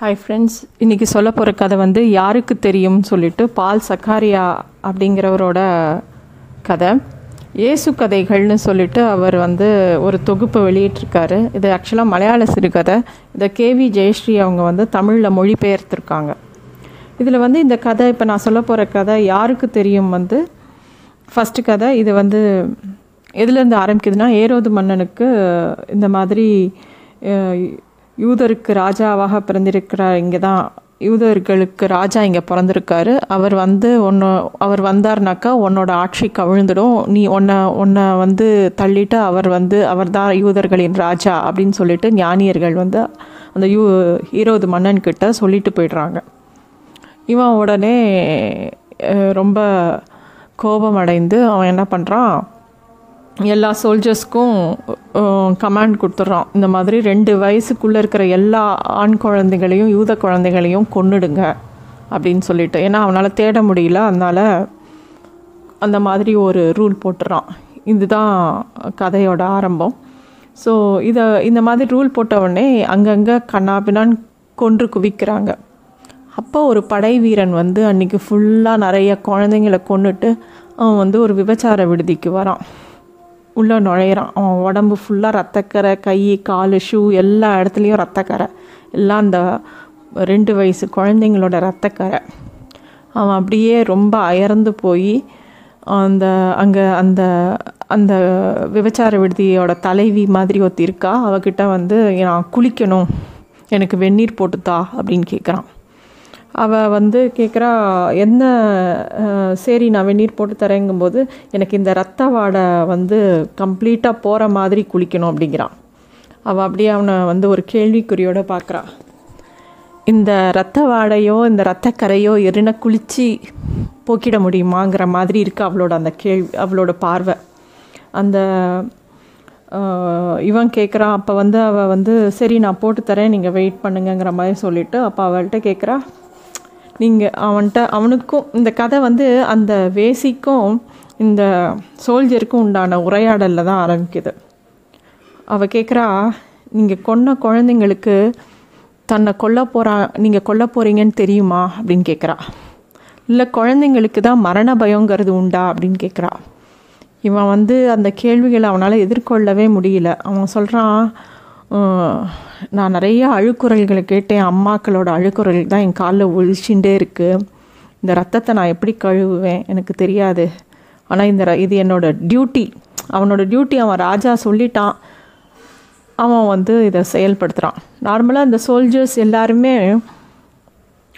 Hi friends இன்றைக்கி சொல்ல போகிற கதை வந்து யாருக்கு தெரியும்னு சொல்லிட்டு பால் சக்காரியா அப்படிங்கிறவரோட கதை. இயேசு கதைகள்னு சொல்லிட்டு அவர் வந்து ஒரு தொகுப்பு வெளியிட்டிருக்காரு. இது ஆக்சுவலாக மலையாள சிறுகதை. இதை கேவி ஜெயஸ்ரீ அவங்க வந்து தமிழில் மொழிபெயர்த்திருக்காங்க. இதில் வந்து இந்த கதை இப்போ நான் சொல்ல போகிற கதை யாருக்கு தெரியும் வந்து ஃபஸ்ட்டு கதை இது வந்து எதுலேருந்து ஆரம்பிக்குதுன்னா ஏரோது மன்னனுக்கு இந்த மாதிரி யூதருக்கு ராஜாவாக பிறந்திருக்கிறார். இங்கே தான் யூதர்களுக்கு ராஜா இங்கே பிறந்திருக்காரு. அவர் வந்து ஒன்று அவர் வந்தார்னாக்கா உன்னோட ஆட்சி கவிழ்ந்துடும். நீ உன்னை உன்னை வந்து தள்ளிட்டு அவர் வந்து அவர் தான் யூதர்களின் ராஜா அப்படின்னு சொல்லிட்டு ஞானியர்கள் வந்து அந்த யூ ஈரோது மன்னன் கிட்ட சொல்லிட்டு போயிடுறாங்க. இவன் உடனே ரொம்ப கோபமடைந்து அவன் என்ன பண்ணுறான் எல்லா சோல்ஜர்ஸ்க்கும் கமாண்ட் கொடுத்துட்றான் இந்த மாதிரி ரெண்டு வயசுக்குள்ளே இருக்கிற எல்லா ஆண் குழந்தைகளையும் யூத குழந்தைகளையும் கொன்னுடுங்க அப்படின்னு சொல்லிட்டு. ஏன்னா அவனால் தேட முடியல. அதனால் அந்த மாதிரி ஒரு ரூல் போட்டுறான் இதுதான் கதையோட ஆரம்பம். ஸோ இதை இந்த மாதிரி ரூல் போட்டவுடனே அங்கங்கே கண்ணாபினான் கொன்று குவிக்கிறாங்க. அப்போ ஒரு படை வீரன் வந்து அன்றைக்கி ஃபுல்லாக நிறைய குழந்தைங்களை கொண்டுட்டு அவன் வந்து ஒரு விபச்சார விடுதிக்கு வரான். உள்ளே நுழையிறான். அவன் உடம்பு ஃபுல்லாக ரத்தக்கரை கை கால் ஷூ எல்லா இடத்துலையும் ரத்தக்கரை. எல்லாம் அந்த ரெண்டு வயசு குழந்தைங்களோட ரத்தக்கரை. அவன் அப்படியே ரொம்ப அயர்ந்து போய் அந்த அங்கே அந்த அந்த விபச்சார விடுதியோட தலைவி மாதிரி ஒருத்தி இருக்கா. அவகிட்ட வந்து நான் குளிக்கணும். எனக்கு வெந்நீர் போட்டுத்தா அப்படின்னு கேட்குறான் அவள் வந்து கேட்குறா என்ன சரி நான் வெந்நீர் போட்டு தரேங்கும்போது எனக்கு இந்த ரத்த வாடை வந்து கம்ப்ளீட்டாக போகிற மாதிரி குளிக்கணும் அப்படிங்கிறான் அவள் அப்படியே அவனை வந்து ஒரு கேள்விக்குறியோடு பார்க்குறா இந்த ரத்த வாடையோ இந்த ரத்தக்கரையோ எரின குளித்து போக்கிட முடியுமாங்கிற மாதிரி இருக்குது அவளோட அந்த கேள்வி அவளோட பார்வை. அந்த இவன் கேட்குறான் அப்போ வந்து அவள் வந்து சரி நான் போட்டு தரேன் நீங்கள் வெயிட் பண்ணுங்கங்கிற மாதிரி சொல்லிட்டு அப்போ அவள்கிட்ட கேட்குறா நீங்கள் அவன்கிட்ட அவனுக்கும் இந்த கதை வந்து அந்த வேசிக்கும் இந்த சோல்ஜருக்கும் உண்டான உரையாடலில் தான் ஆரம்பிக்குது. அவள் கேட்குறா நீங்கள் கொன்ன குழந்தைங்களுக்கு தன்னை கொல்ல போகிறா நீங்கள் கொல்ல போகிறீங்கன்னு தெரியுமா? அப்படின்னு கேட்குறா இல்லை குழந்தைங்களுக்கு தான் மரண பயங்கிறது உண்டா? அப்படின்னு கேட்குறா இவன் வந்து அந்த கேள்விகளை அவனால் எதிர்கொள்ளவே முடியல. அவன் சொல்கிறான் நான் நிறைய அழுக்குறல்களை கேட்டேன். அம்மாக்களோட அழுக்குறல் தான் என் காலில் ஒழிச்சுட்டே இருக்குது இந்த ரத்தத்தை நான் எப்படி கழுவுவேன் எனக்கு தெரியாது. ஆனால் இந்த ர- இது என்னோடய டியூட்டி. அவனோட டியூட்டி அவன் ராஜா சொல்லிட்டான். அவன் வந்து இதை செயல்படுத்துகிறான் நார்மலாக இந்த சோல்ஜர்ஸ் எல்லாருமே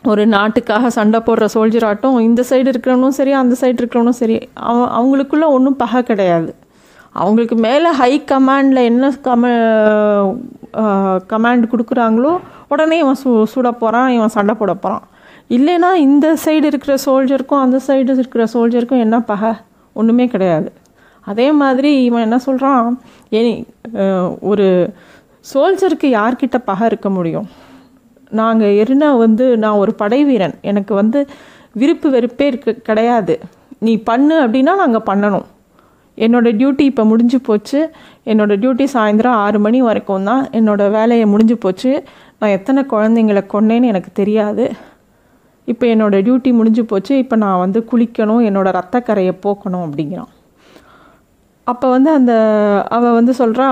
ஒரு நாட்டுக்காக சண்டை போடுற சோல்ஜர் ஆட்டும் இந்த சைடு இருக்கிறவனும் சரி அந்த சைடு இருக்கிறவனும் சரி அவன் அவங்களுக்குள்ள ஒன்றும் பகை கிடையாது. அவங்களுக்கு மேலே ஹை கமாண்டில் என்ன கம கமாண்ட் கொடுக்குறாங்களோ உடனே இவன் சு சுட போகிறான் இவன் சண்டை போட போகிறான் இல்லைன்னா இந்த சைடு இருக்கிற சோல்ஜருக்கும் அந்த சைடு இருக்கிற சோல்ஜருக்கும் என்ன பகை? ஒன்றுமே கிடையாது. அதே மாதிரி இவன் என்ன சொல்கிறான் ஏ ஒரு சோல்ஜருக்கு யார்கிட்ட பகை இருக்க முடியும்? நாங்கள் எரினா வந்து நான் ஒரு படை வீரன். எனக்கு வந்து விருப்பு வெறுப்பே இருக்க கிடையாது. நீ பண்ணு அப்படின்னா நாங்கள் பண்ணணும். என்னோடய டியூட்டி இப்போ முடிஞ்சு போச்சு. என்னோடய டியூட்டி சாயந்தரம் ஆறு மணி வரைக்கும் தான் என்னோட வேலையை முடிஞ்சு போச்சு. நான் எத்தனை குழந்தைங்களை கொன்னேன்னு எனக்கு தெரியாது. இப்போ என்னோடய டியூட்டி முடிஞ்சு போச்சு. இப்போ நான் வந்து குளிக்கணும் என்னோடய ரத்தக்கரையை போக்கணும் அப்படிங்கிறான். அப்போ வந்து அந்த அவள் வந்து சொல்கிறா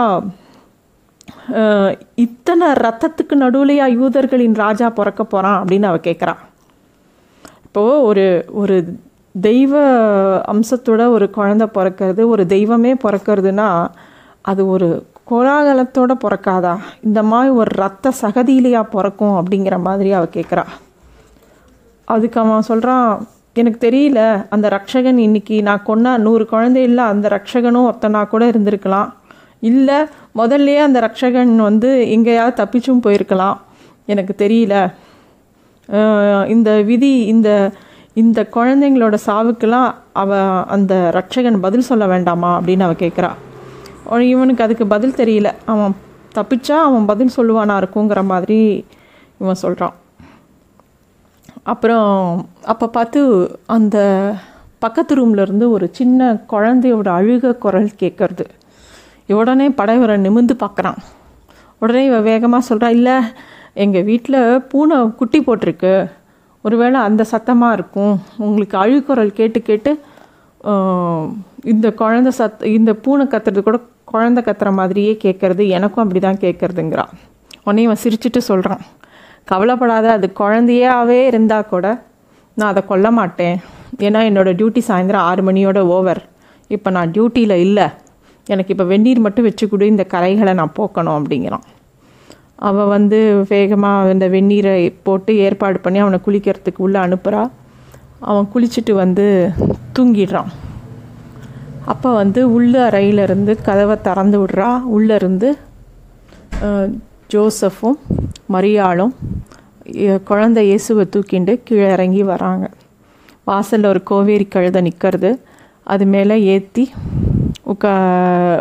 இத்தனை ரத்தத்துக்கு நடுவுலையா யூதர்களின் ராஜா பிறக்க போகிறான் அப்படின்னு அவள் கேட்குறான் இப்போது ஒரு ஒரு தெய்வ அம்சத்தோட ஒரு குழந்தை பிறக்கிறது ஒரு தெய்வமே பிறக்கிறதுனா அது ஒரு கோலாகலத்தோட பிறக்காதா? இந்த மாதிரி ஒரு ரத்த சகதியிலையா பிறக்கும் அப்படிங்கிற மாதிரி அவள் கேட்குறா அதுக்கு அவன் சொல்கிறான் எனக்கு தெரியல அந்த ரக்ஷகன் இன்னைக்கு நான் கொன்ன நூறு குழந்தை இல்லை அந்த ரக்ஷகனும் ஒத்தனா கூட இருந்திருக்கலாம். இல்லை முதல்லையே அந்த ரக்ஷகன் வந்து எங்கேயாவது தப்பிச்சும் போயிருக்கலாம். எனக்கு தெரியல. இந்த விதி இந்த இந்த குழந்தைங்களோட சாவுக்கெல்லாம் அவ அந்த ரட்சகன் பதில் சொல்ல வேண்டாமா அப்படின்னு அவள் கேட்குறா இவனுக்கு அதுக்கு பதில் தெரியல. அவன் தப்பிச்சா அவன் பதில் சொல்லுவானா இருக்குங்கிற மாதிரி இவன் சொல்கிறான் அப்புறம் அப்போ பார்த்து அந்த பக்கத்து ரூம்லேருந்து ஒரு சின்ன குழந்தையோட அழுக குரல் கேட்குறது உடனே படைவரை நிமிந்து பார்க்குறான் உடனே இவன் வேகமாக சொல்கிறா இல்லை எங்கள் வீட்டில் பூனை குட்டி போட்டிருக்கு. ஒருவேளை அந்த சத்தமாக இருக்கும். உங்களுக்கு அழுகுரல் கேட்டு கேட்டு இந்த குழந்த சத் இந்த பூனை கத்துறது கூட குழந்த கத்துற மாதிரியே கேட்குறது. எனக்கும் அப்படி தான் கேட்குறதுங்கிறான் உடனே இவன் சிரிச்சுட்டு சொல்கிறான் கவலைப்படாத அது குழந்தையாகவே இருந்தால் கூட நான் அதை கொல்ல மாட்டேன். ஏன்னா என்னோடய டியூட்டி சாயந்தரம் ஆறு மணியோட ஓவர் இப்போ நான் டியூட்டியில் இல்லை. எனக்கு இப்போ வெந்நீர் மட்டும் வச்சு கொடு இந்த கரைகளை நான் போக்கணும் அப்படிங்கிறான். அவள் வந்து வேகமாக அந்த வெந்நீரை போட்டு ஏற்பாடு பண்ணி அவனை குளிக்கிறதுக்கு உள்ளே அனுப்புகிறா அவன் குளிச்சுட்டு வந்து தூங்கிடுறான். அப்போ வந்து உள்ள அறையிலிருந்து கதவை திறந்து விடுறா. உள்ளேருந்து ஜோசஃபும் மரியாளும் குழந்தை இயேசுவை தூக்கிண்டு கீழே இறங்கி வராங்க. வாசலில் ஒரு கோவேரி கழுதை நிற்கிறது அது மேலே ஏற்றி உக்கா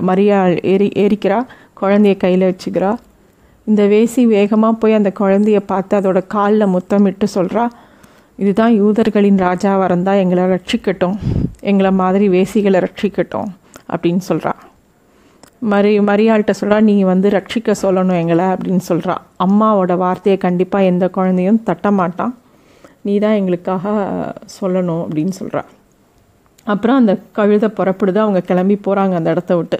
மரியாள் ஏறி ஏறிக்கிறா. குழந்தைய கையில் வச்சுக்கிறா. இந்த வேசி வேகமாக போய் அந்த குழந்தைய பார்த்து அதோட காலில் முத்தமிட்டு சொல்கிறா இதுதான் யூதர்களின் ராஜாவாக இருந்தால் எங்களை ரட்சிக்கட்டும். எங்களை மாதிரி வேசிகளை ரட்சிக்கட்டும் அப்படின்னு சொல்கிறா மரி மரியாள்கிட்ட சொல்கிறா நீ வந்து ரட்சிக்க சொல்லணும் எங்களை அப்படின்னு சொல்கிறா அம்மாவோட வார்த்தையை கண்டிப்பாக எந்த குழந்தையும் தட்ட மாட்டான் நீ தான் எங்களுக்காக சொல்லணும் அப்படின்னு சொல்கிறா அப்புறம் அந்த கழுதை புறப்படுது அவங்க கிளம்பி போகிறாங்க அந்த இடத்த விட்டு.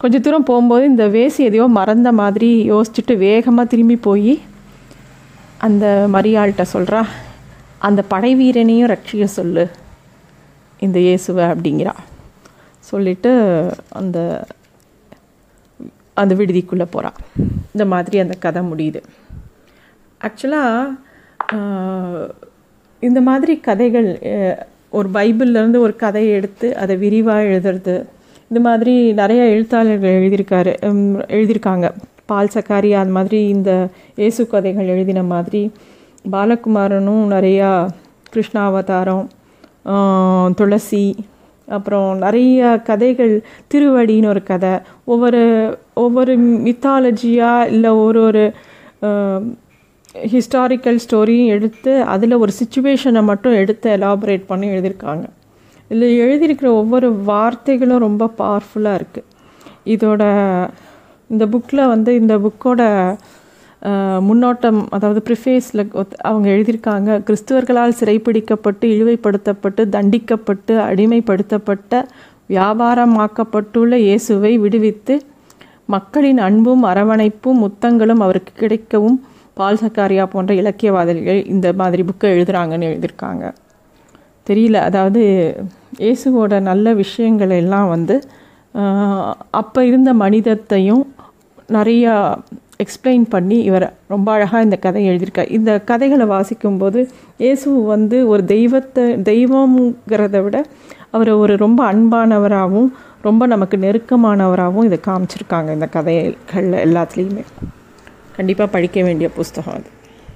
கொஞ்ச தூரம் போகும்போது இந்த வேசி எதையோ மறந்த மாதிரி யோசிச்சுட்டு வேகமாக திரும்பி போய் அந்த மரியாள்கிட்ட சொல்கிறா அந்த படை வீரனையும் ரட்சிக்க சொல்லு இந்த இயேசுவை அப்படிங்கிறா. சொல்லிட்டு அந்த அந்த விடுதிக்குள்ளே போகிறா இந்த மாதிரி அந்த கதை முடியுது. ஆக்சுவலாக இந்த மாதிரி கதைகள் ஒரு பைபிள்லேருந்து ஒரு கதையை எடுத்து அதை விரிவாக எழுதுறது இந்த மாதிரி நிறைய எழுத்தாளர்கள் எழுதியிருக்காரு எழுதியிருக்காங்க. பால் சக்காரி அந்த மாதிரி இந்த இயேசு கதைகள் எழுதின மாதிரி. பாலகுமாரனும் நிறையா கிருஷ்ணாவதாரம் துளசி அப்புறம் நிறைய கதைகள். திருவடின்னு ஒரு கதை. ஒவ்வொரு ஒவ்வொரு மித்தாலஜியாக இல்லை ஒரு ஒரு ஹிஸ்டாரிக்கல் ஸ்டோரியும் எடுத்து அதில் ஒரு சுச்சுவேஷனை மட்டும் எடுத்து எலாபரேட் பண்ணி எழுதியிருக்காங்க. இதில் எழுதியிருக்கிற ஒவ்வொரு வார்த்தைகளும் ரொம்ப பவர்ஃபுல்லாக இருக்குது இதோட இந்த புக்கில் வந்து இந்த புக்கோட முன்னோட்டம் அதாவது ப்ரிஃபேஸில் அவங்க எழுதியிருக்காங்க கிறிஸ்துவர்களால் சிறைப்பிடிக்கப்பட்டு இழிவைப்படுத்தப்பட்டு தண்டிக்கப்பட்டு அடிமைப்படுத்தப்பட்ட வியாபாரமாக்கப்பட்டுள்ள இயேசுவை விடுவித்து மக்களின் அன்பும் அரவணைப்பும் முத்தங்களும் அவருக்கு கிடைக்கவும் பால் சக்காரியா போன்ற இலக்கியவாதிகள் இந்த மாதிரி புக்கை எழுதுகிறாங்கன்னு எழுதியிருக்காங்க. தெரியல. அதாவது இயேசுவோட நல்ல விஷயங்கள் எல்லாம் வந்து அப்போ இருந்த மனிதத்தையும் நிறையா எக்ஸ்பிளைன் பண்ணி இவர் ரொம்ப அழகாக இந்த கதை எழுதியிருக்கார். இந்த கதைகளை வாசிக்கும்போது இயேசு வந்து ஒரு தெய்வத்தை தெய்வங்கிறத விட அவரை ஒரு ரொம்ப அன்பானவராகவும் ரொம்ப நமக்கு நெருக்கமானவராகவும் இதை காமிச்சிருக்காங்க இந்த கதைகள் எல்லாத்துலேயுமே. கண்டிப்பாக படிக்க வேண்டிய புஸ்தகம் அது.